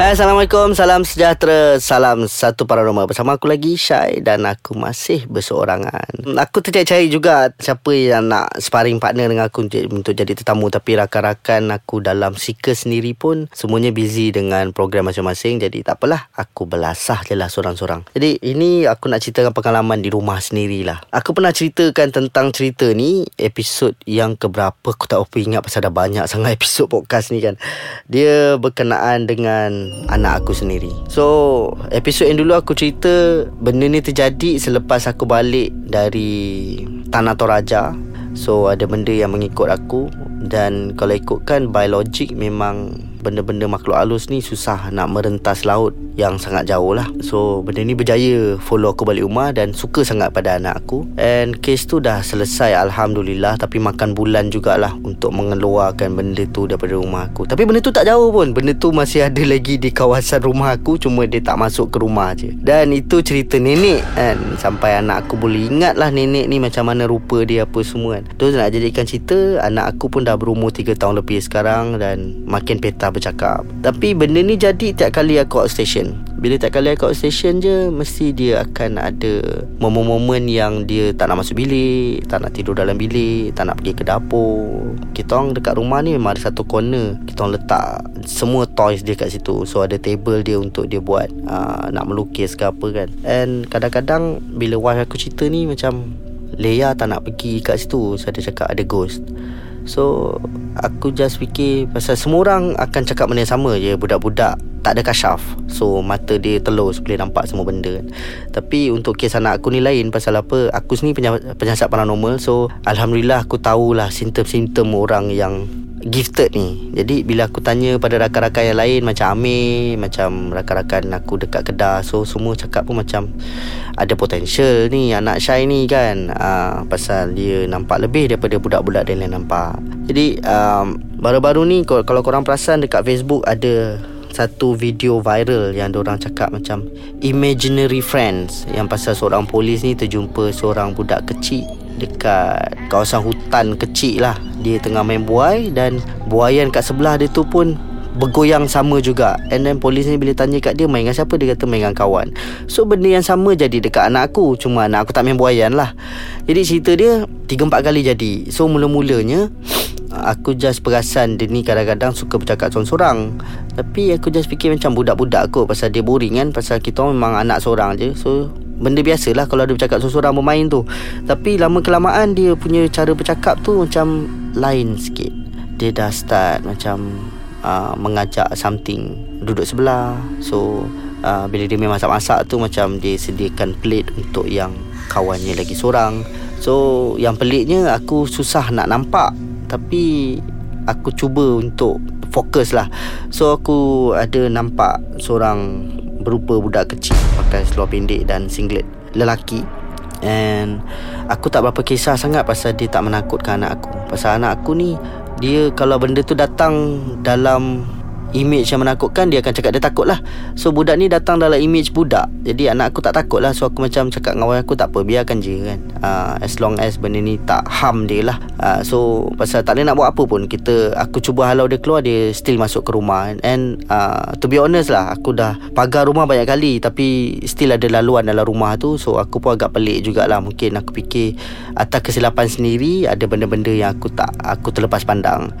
Assalamualaikum, salam sejahtera, salam satu paranormal Bersama aku lagi Syai dan aku masih berseorangan. Aku tidak cari juga siapa yang nak sparring partner dengan aku untuk, jadi tetamu. Tapi rakan-rakan aku dalam seeker sendiri pun Semuanya busy dengan program masing-masing. Jadi tak apalah, aku belasah je lah seorang-seorang. Jadi ini aku nak ceritakan pengalaman di rumah sendirilah. Aku pernah ceritakan tentang cerita ni Episod yang keberapa aku tak apa ingat. Pasal dah banyak sangat episod podcast ni kan. Dia berkenaan dengan anak aku sendiri. So episod yang dulu aku cerita Benda ni terjadi selepas aku balik dari Tanah Toraja. So ada benda yang mengikut aku. Dan kalau ikutkan biologik memang benda-benda makhluk halus ni susah nak merentas laut yang sangat jauh lah. So benda ni berjaya follow aku balik rumah dan suka sangat pada anak aku. And case tu dah selesai Alhamdulillah. Tapi makan bulan jugalah untuk mengeluarkan benda tu daripada rumah aku. Tapi benda tu tak jauh pun. Benda tu masih ada lagi di kawasan rumah aku. Cuma dia tak masuk ke rumah je. Dan itu cerita nenek kan. Sampai anak aku boleh ingat lah nenek ni macam mana rupa dia apa semua kan. Tu nak jadikan cerita Anak aku pun dah berumur 3 tahun lebih sekarang Dan makin peta bercakap. Tapi benda ni jadi tiap kali aku outstation Bila tiap kali aku outstation je Mesti dia akan ada Momen-momen yang dia tak nak masuk bilik Tak nak tidur dalam bilik Tak nak pergi ke dapur. Kita orang dekat rumah ni memang ada satu corner. Kita orang letak semua toys dia kat situ. So ada table dia untuk dia buat uh, Nak melukis ke apa kan. And kadang-kadang bila wife aku cerita ni macam Leia tak nak pergi kat situ. Saya so, cakap ada ghost So Aku just fikir Pasal semua orang Akan cakap benda yang sama je. Budak-budak Tak ada kasyaf. So mata dia telus Boleh nampak semua benda. Tapi untuk kes anak aku ni lain Pasal apa Aku sendiri penyiasat paranormal. So Alhamdulillah aku tahulah Simptom-simptom orang yang gifted ni. Jadi bila aku tanya pada rakan-rakan yang lain Macam Amir Macam rakan-rakan aku dekat Kedah So semua cakap pun macam Ada potential ni. Anak Syai ni kan uh, Pasal dia nampak lebih daripada budak-budak yang lain nampak. Jadi um, Baru-baru ni kalau korang perasan dekat Facebook Ada satu video viral yang orang cakap macam imaginary friends. Yang pasal seorang polis ni terjumpa seorang budak kecil dekat kawasan hutan kecil lah. Dia tengah main buai dan buayan kat sebelah dia tu pun bergoyang sama juga. And then polis ni bila tanya kat dia main dengan siapa? Dia kata main dengan kawan. So benda yang sama jadi dekat anak aku. Cuma anak aku tak main buayan lah. Jadi cerita dia 3-4 kali jadi. So mula-mulanya aku just perasan dia ni kadang-kadang suka bercakap seorang-seorang. Tapi aku just fikir macam budak-budak kot pasal dia boring kan. Pasal kita memang anak seorang je. So benda biasa lah kalau dia bercakap seorang-seorang bermain tu. Tapi lama kelamaan dia punya cara bercakap tu macam lain sikit. Dia dah start macam uh, mengajak something duduk sebelah. So uh, bila dia main masak-masak tu macam dia sediakan plate untuk yang kawannya lagi seorang. So yang peliknya aku susah nak nampak. Tapi aku cuba untuk fokus lah. So aku ada nampak seorang berupa budak kecil pakai seluar pendek dan singlet lelaki. And aku tak berapa kisah sangat pasal dia tak menakutkan anak aku. Pasal anak aku ni dia kalau benda tu datang dalam image yang menakutkan dia akan cakap dia takut lah so budak ni datang dalam image budak. Jadi anak aku tak takut lah so aku macam cakap dengan orang aku tak apa biarkan je kan. Uh, as long as benda ni tak harm dia lah. Uh, so pasal tak boleh nak buat apa pun kita aku cuba halau dia keluar dia still masuk ke rumah. And uh, to be honest lah aku dah pagar rumah banyak kali tapi still ada laluan dalam rumah tu. So aku pun agak pelik jugalah. Mungkin aku fikir atas kesilapan sendiri ada benda-benda yang aku tak aku terlepas pandang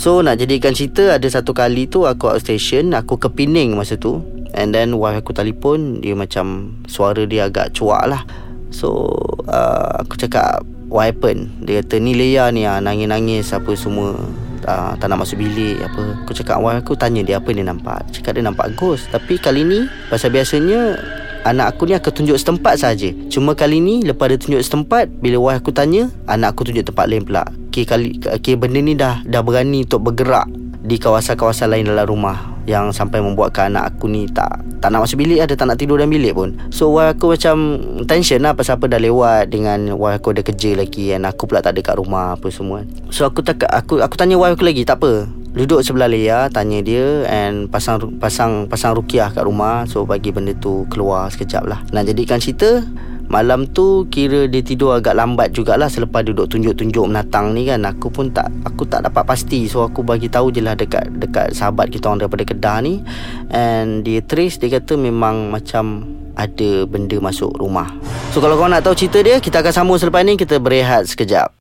So nak jadikan cerita Ada satu kali tu Aku outstation Aku ke Pening masa tu. And then wife aku telefon Dia macam Suara dia agak cuak lah. So uh, Aku cakap What happened? Dia kata ni Leia ni ah, Nangis-nangis Apa semua. Uh, Tak nak masuk bilik Apa. Aku cakap wife aku Tanya dia apa dia nampak. Cakap dia nampak ghost. Tapi kali ni Pasal biasanya Anak aku ni akan tunjuk setempat saja. Cuma kali ni lepas dia tunjuk setempat, bila wife aku tanya, anak aku tunjuk tempat lain pula. Okay, kali okay, benda ni dah dah berani untuk bergerak di kawasan-kawasan lain dalam rumah yang sampai membuatkan anak aku ni tak tak nak masuk bilik ada tak nak tidur dalam bilik pun. So wife aku macam tension lah pasal apa dah lewat dengan wife aku ada kerja lagi dan aku pula tak ada kat rumah apa semua. So aku tak aku aku tanya wife aku lagi tak apa. Duduk sebelah Leia Tanya dia And pasang pasang pasang rukiah kat rumah So bagi benda tu keluar sekejap lah Nak jadikan cerita Malam tu kira dia tidur agak lambat jugalah Selepas duduk tunjuk-tunjuk menatang ni kan. Aku pun tak Aku tak dapat pasti. So aku bagi tahu je lah dekat Dekat sahabat kita orang daripada Kedah ni. And dia trace Dia kata memang macam ada benda masuk rumah. So kalau kau nak tahu cerita dia Kita akan sambung selepas ni. Kita berehat sekejap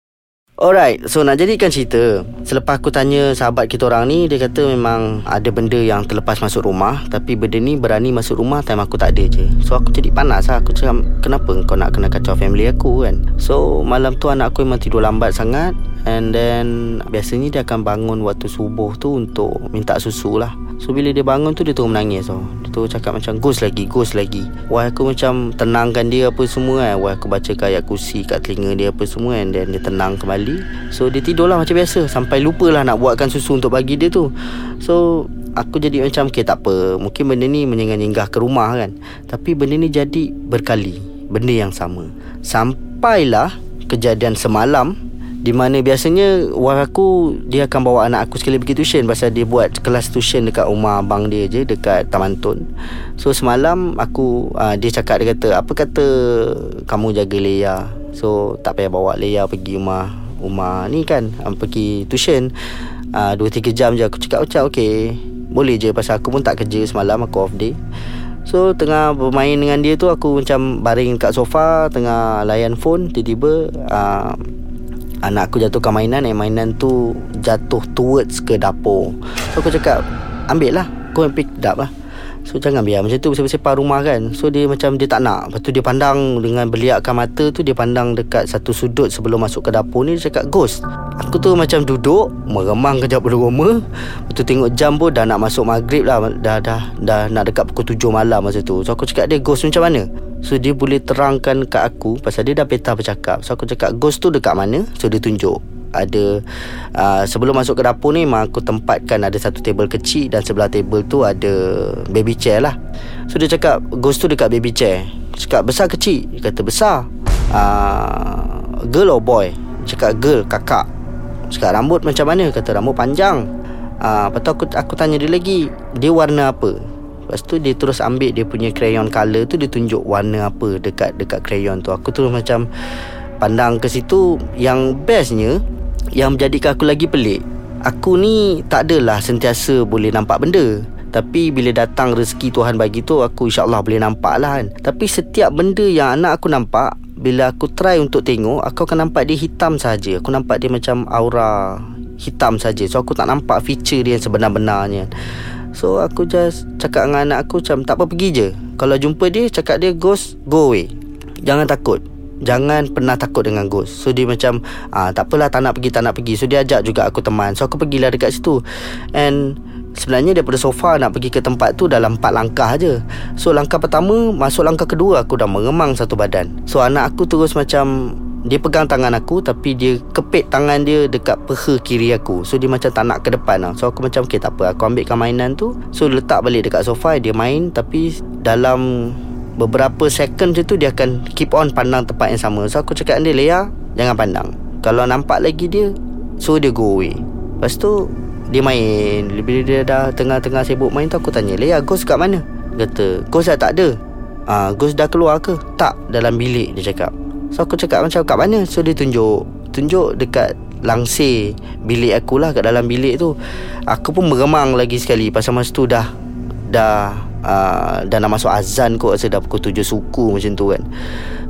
Alright, so nak jadikan cerita Selepas aku tanya sahabat kita orang ni Dia kata memang ada benda yang terlepas masuk rumah Tapi benda ni berani masuk rumah time aku tak ada je. So aku jadi panas lah. Aku cakap, kenapa kau nak kena kacau family aku kan? So malam tu anak aku memang tidur lambat sangat And then biasanya dia akan bangun waktu subuh tu untuk minta susu lah. So bila dia bangun tu dia terus menangis tau. Dia terus cakap macam ghost lagi, ghost lagi. Wah aku macam tenangkan dia apa semua kan. Wah aku baca ayat kursi kat telinga dia apa semua kan. Dan dia tenang kembali. So dia tidur lah macam biasa. Sampai lupa lah nak buatkan susu untuk bagi dia tu. So aku jadi macam okay tak apa. Mungkin benda ni menyinggah ke rumah kan. Tapi benda ni jadi berkali. Benda yang sama. Sampailah kejadian semalam di mana biasanya wife aku dia akan bawa anak aku sekali pergi tuition pasal dia buat kelas tuition dekat rumah abang dia je dekat Taman Tun. So semalam aku uh, dia cakap dia kata apa kata kamu jaga Leia. So tak payah bawa Leia pergi rumah rumah ni kan um, pergi tuition. Uh, 2 3 jam je aku cakap macam okey. Boleh je pasal aku pun tak kerja semalam aku off day. So tengah bermain dengan dia tu Aku macam baring kat sofa Tengah layan phone Tiba-tiba uh, Anak aku jatuhkan mainan Eh mainan tu Jatuh towards ke dapur. So aku cakap Ambil lah Go and pick up lah. So jangan biar macam tu Bersepah-sepah rumah kan. So dia macam Dia tak nak. Lepas tu dia pandang Dengan beliakkan mata tu Dia pandang dekat Satu sudut Sebelum masuk ke dapur ni Dia cakap Ghost. Aku tu macam duduk Meremang kejap pada rumah. Lepas tu tengok jam pun Dah nak masuk maghrib lah. Dah dah Dah nak dekat pukul 7 malam masa tu. So aku cakap dia Ghost macam mana So dia boleh terangkan kat aku Pasal dia dah peta bercakap. So aku cakap Ghost tu dekat mana? So dia tunjuk. Ada uh, sebelum masuk ke dapur ni memang aku tempatkan ada satu table kecil dan sebelah table tu ada baby chair lah. So dia cakap ghost tu dekat baby chair. Cakap besar kecil? Dia kata besar. Uh, girl or boy? Cakap girl kakak. Cakap rambut macam mana? Kata rambut panjang. Uh, lepas tu aku, aku tanya dia lagi dia warna apa Lepas tu dia terus ambil dia punya crayon color tu Dia tunjuk warna apa dekat dekat crayon tu Aku terus macam pandang ke situ Yang bestnya Yang menjadikan aku lagi pelik Aku ni tak adalah sentiasa boleh nampak benda tapi bila datang rezeki Tuhan bagi tu Aku insyaAllah boleh nampak lah kan Tapi setiap benda yang anak aku nampak Bila aku try untuk tengok Aku akan nampak dia hitam saja. Aku nampak dia macam aura hitam saja. So aku tak nampak feature dia yang sebenar-benarnya So aku just cakap dengan anak aku macam tak apa pergi je. Kalau jumpa dia cakap dia ghost go away. Jangan takut. Jangan pernah takut dengan ghost So dia macam ah, Tak apalah tak nak pergi Tak nak pergi So dia ajak juga aku teman So aku pergilah dekat situ And Sebenarnya daripada sofa Nak pergi ke tempat tu Dalam 4 langkah je So langkah pertama Masuk langkah kedua Aku dah mengemang satu badan So anak aku terus macam dia pegang tangan aku Tapi dia kepit tangan dia Dekat peha kiri aku. So dia macam tak nak ke depan lah. So aku macam Okay tak apa. Aku ambilkan mainan tu. So letak balik dekat sofa Dia main. Tapi Dalam Beberapa second je tu Dia akan keep on pandang tempat yang sama. So aku cakap dengan dia Leia Jangan pandang. Kalau nampak lagi dia So dia go away. Lepas tu Dia main. Bila dia dah tengah-tengah sibuk main tu Aku tanya Leia ghost kat mana? Kata Ghost dah tak ada. Ah, Ghost dah keluar ke? Tak, dalam bilik dia cakap So aku cakap macam kat mana? So dia tunjuk Tunjuk dekat langsir bilik aku lah kat dalam bilik tu. Aku pun meremang lagi sekali Pasal masa tu dah Dah uh, Dah nak masuk azan kot. Rasa dah pukul tujuh suku macam tu kan.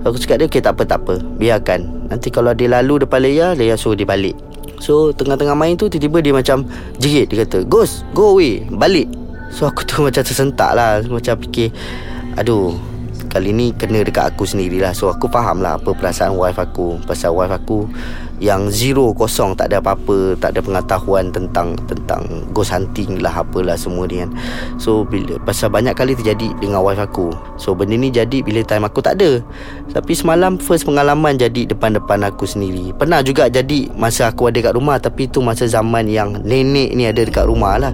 So, Aku cakap dia Okay tak apa tak apa. Biarkan. Nanti kalau dia lalu depan Leia Leia suruh dia balik. So tengah-tengah main tu Tiba-tiba dia macam Jerit. Dia kata Ghost Go away. Balik. So aku tu macam tersentak lah. Macam fikir Aduh Kali ni kena dekat aku sendirilah. So aku faham lah Apa perasaan wife aku. Pasal wife aku Yang zero kosong Tak ada apa-apa Tak ada pengetahuan tentang Tentang ghost hunting lah Apalah semua ni kan. So bila Pasal banyak kali terjadi Dengan wife aku. So benda ni jadi Bila time aku tak ada. Tapi semalam First pengalaman jadi Depan-depan aku sendiri. Pernah juga jadi Masa aku ada kat rumah Tapi tu masa zaman yang Nenek ni ada dekat rumah lah.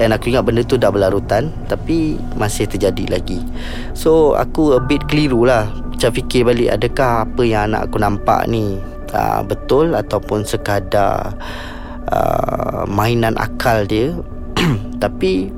And aku ingat benda tu dah berlarutan Tapi Masih terjadi lagi. So aku a bit keliru lah. Macam fikir balik Adakah apa yang anak aku nampak ni uh, Betul Ataupun sekadar uh, Mainan akal dia Tapi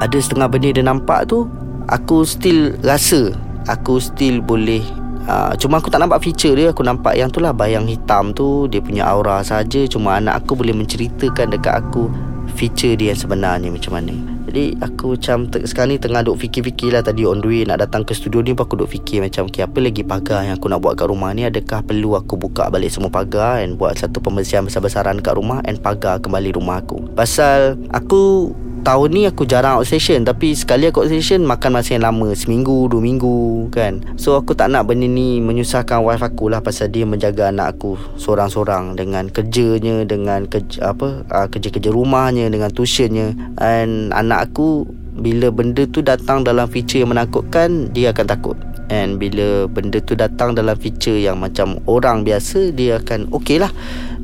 Ada setengah benda dia nampak tu Aku still rasa Aku still boleh uh, Cuma aku tak nampak feature dia Aku nampak yang tu lah Bayang hitam tu Dia punya aura saja. Cuma anak aku boleh menceritakan dekat aku Feature dia sebenarnya macam mana jadi aku macam sekarang ni tengah duk fikir-fikir lah tadi on the way nak datang ke studio ni pun aku duk fikir macam okay, apa lagi pagar yang aku nak buat kat rumah ni adakah perlu aku buka balik semua pagar and buat satu pembersihan besar-besaran kat rumah and pagar kembali rumah aku. Pasal aku tahun ni aku jarang outstation Tapi sekali aku outstation Makan masa yang lama. Seminggu, dua minggu kan? So aku tak nak benda ni Menyusahkan wife aku lah Pasal dia menjaga anak aku Sorang-sorang Dengan kerjanya Dengan kerja, apa uh, kerja-kerja rumahnya Dengan tuitionnya. And anak aku Bila benda tu datang dalam feature yang menakutkan Dia akan takut And bila benda tu datang dalam feature yang macam orang biasa Dia akan okey lah.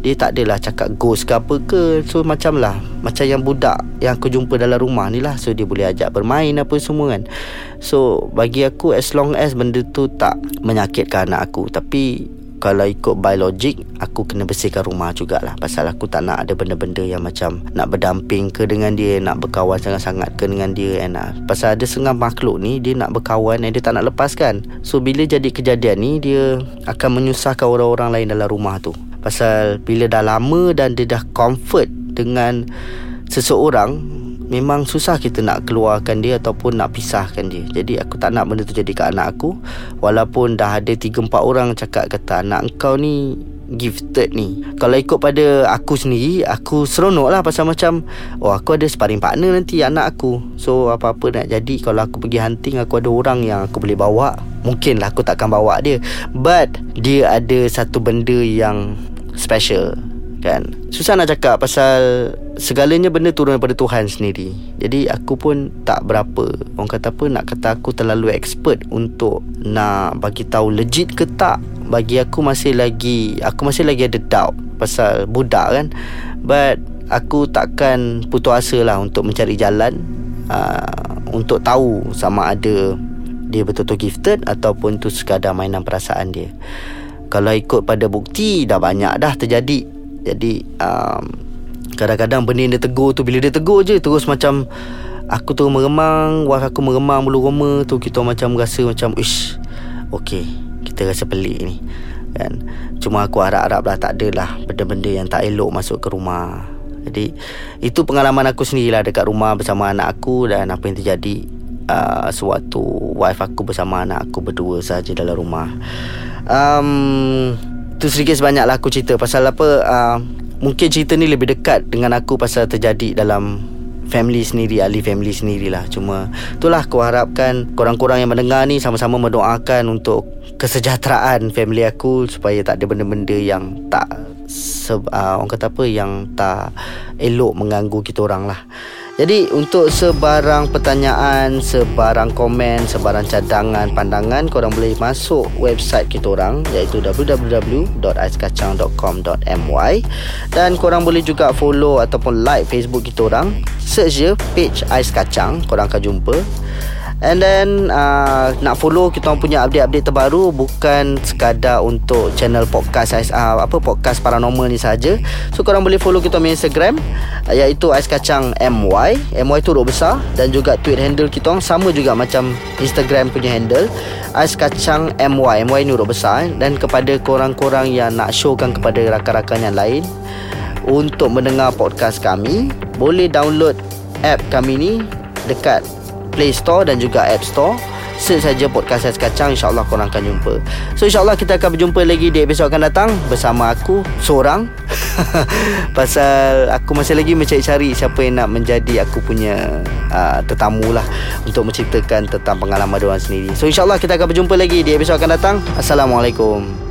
Dia tak adalah cakap ghost ke apa ke. So macam lah. Macam yang budak Yang aku jumpa dalam rumah ni lah. So dia boleh ajak bermain apa semua kan. So bagi aku As long as benda tu tak Menyakitkan anak aku. Tapi kalau ikut biologik Aku kena bersihkan rumah jugalah. Pasal aku tak nak ada benda-benda yang macam Nak berdamping ke dengan dia Nak berkawan sangat-sangat ke dengan dia and, uh, Pasal ada setengah makhluk ni Dia nak berkawan dan dia tak nak lepaskan. So bila jadi kejadian ni Dia akan menyusahkan orang-orang lain dalam rumah tu. Pasal bila dah lama dan dia dah comfort dengan seseorang Memang susah kita nak keluarkan dia ataupun nak pisahkan dia. Jadi aku tak nak benda tu jadi ke anak aku. Walaupun dah ada 3-4 orang cakap kata anak kau ni gifted ni. Kalau ikut pada aku sendiri Aku seronok lah pasal macam Oh aku ada sparring partner nanti anak aku. So apa-apa nak jadi Kalau aku pergi hunting Aku ada orang yang aku boleh bawa. Mungkin lah aku takkan bawa dia. But Dia ada satu benda yang special kan? Susah nak cakap pasal segalanya benda turun daripada Tuhan sendiri. Jadi aku pun tak berapa. Orang kata apa? Nak kata aku terlalu expert untuk nak bagi tahu legit ke tak? Bagi aku masih lagi aku masih lagi ada doubt pasal budak kan? But aku takkan putus asa lah untuk mencari jalan uh, untuk tahu sama ada dia betul-betul gifted ataupun tu sekadar mainan perasaan dia. Kalau ikut pada bukti dah banyak dah terjadi. Jadi um, kadang-kadang benda yang dia tegur tu bila dia tegur je terus macam aku tu meremang wife aku meremang bulu roma tu kita macam rasa macam ish okey kita rasa pelik ni. Kan? Cuma aku harap-harap lah tak adalah benda-benda yang tak elok masuk ke rumah. Jadi itu pengalaman aku sendirilah dekat rumah bersama anak aku dan apa yang terjadi uh, sewaktu wife aku bersama anak aku berdua saja dalam rumah. Um, Tu sedikit sebanyak lah aku cerita Pasal apa uh, Mungkin cerita ni lebih dekat Dengan aku pasal terjadi dalam Family sendiri Ahli family sendirilah. Cuma Itulah aku harapkan Korang-korang yang mendengar ni Sama-sama mendoakan Untuk Kesejahteraan Family aku Supaya tak ada benda-benda Yang tak se- uh, Orang kata apa Yang tak Elok mengganggu kita orang lah jadi untuk sebarang pertanyaan, sebarang komen, sebarang cadangan, pandangan korang boleh masuk website kita orang iaitu www.aiskacang.com.my dan korang boleh juga follow ataupun like Facebook kita orang. Search je page Ais Kacang, korang akan jumpa. And then uh, Nak follow kita punya update-update terbaru Bukan sekadar untuk channel podcast uh, apa podcast paranormal ni saja. So korang boleh follow kita punya Instagram uh, Iaitu Ais Kacang MY MY tu huruf besar Dan juga tweet handle kita Sama juga macam Instagram punya handle Ais Kacang MY MY ni huruf besar Dan kepada korang-korang yang nak showkan kepada rakan-rakan yang lain Untuk mendengar podcast kami Boleh download app kami ni Dekat Play Store dan juga App Store. Search saja podcast Ais Kacang. InsyaAllah korang akan jumpa. So insyaAllah kita akan berjumpa lagi Di episod akan datang Bersama aku Seorang. Pasal Aku masih lagi mencari-cari Siapa yang nak menjadi Aku punya uh, Tetamu lah Untuk menceritakan Tentang pengalaman diorang sendiri. So insyaAllah kita akan berjumpa lagi Di episod akan datang. Assalamualaikum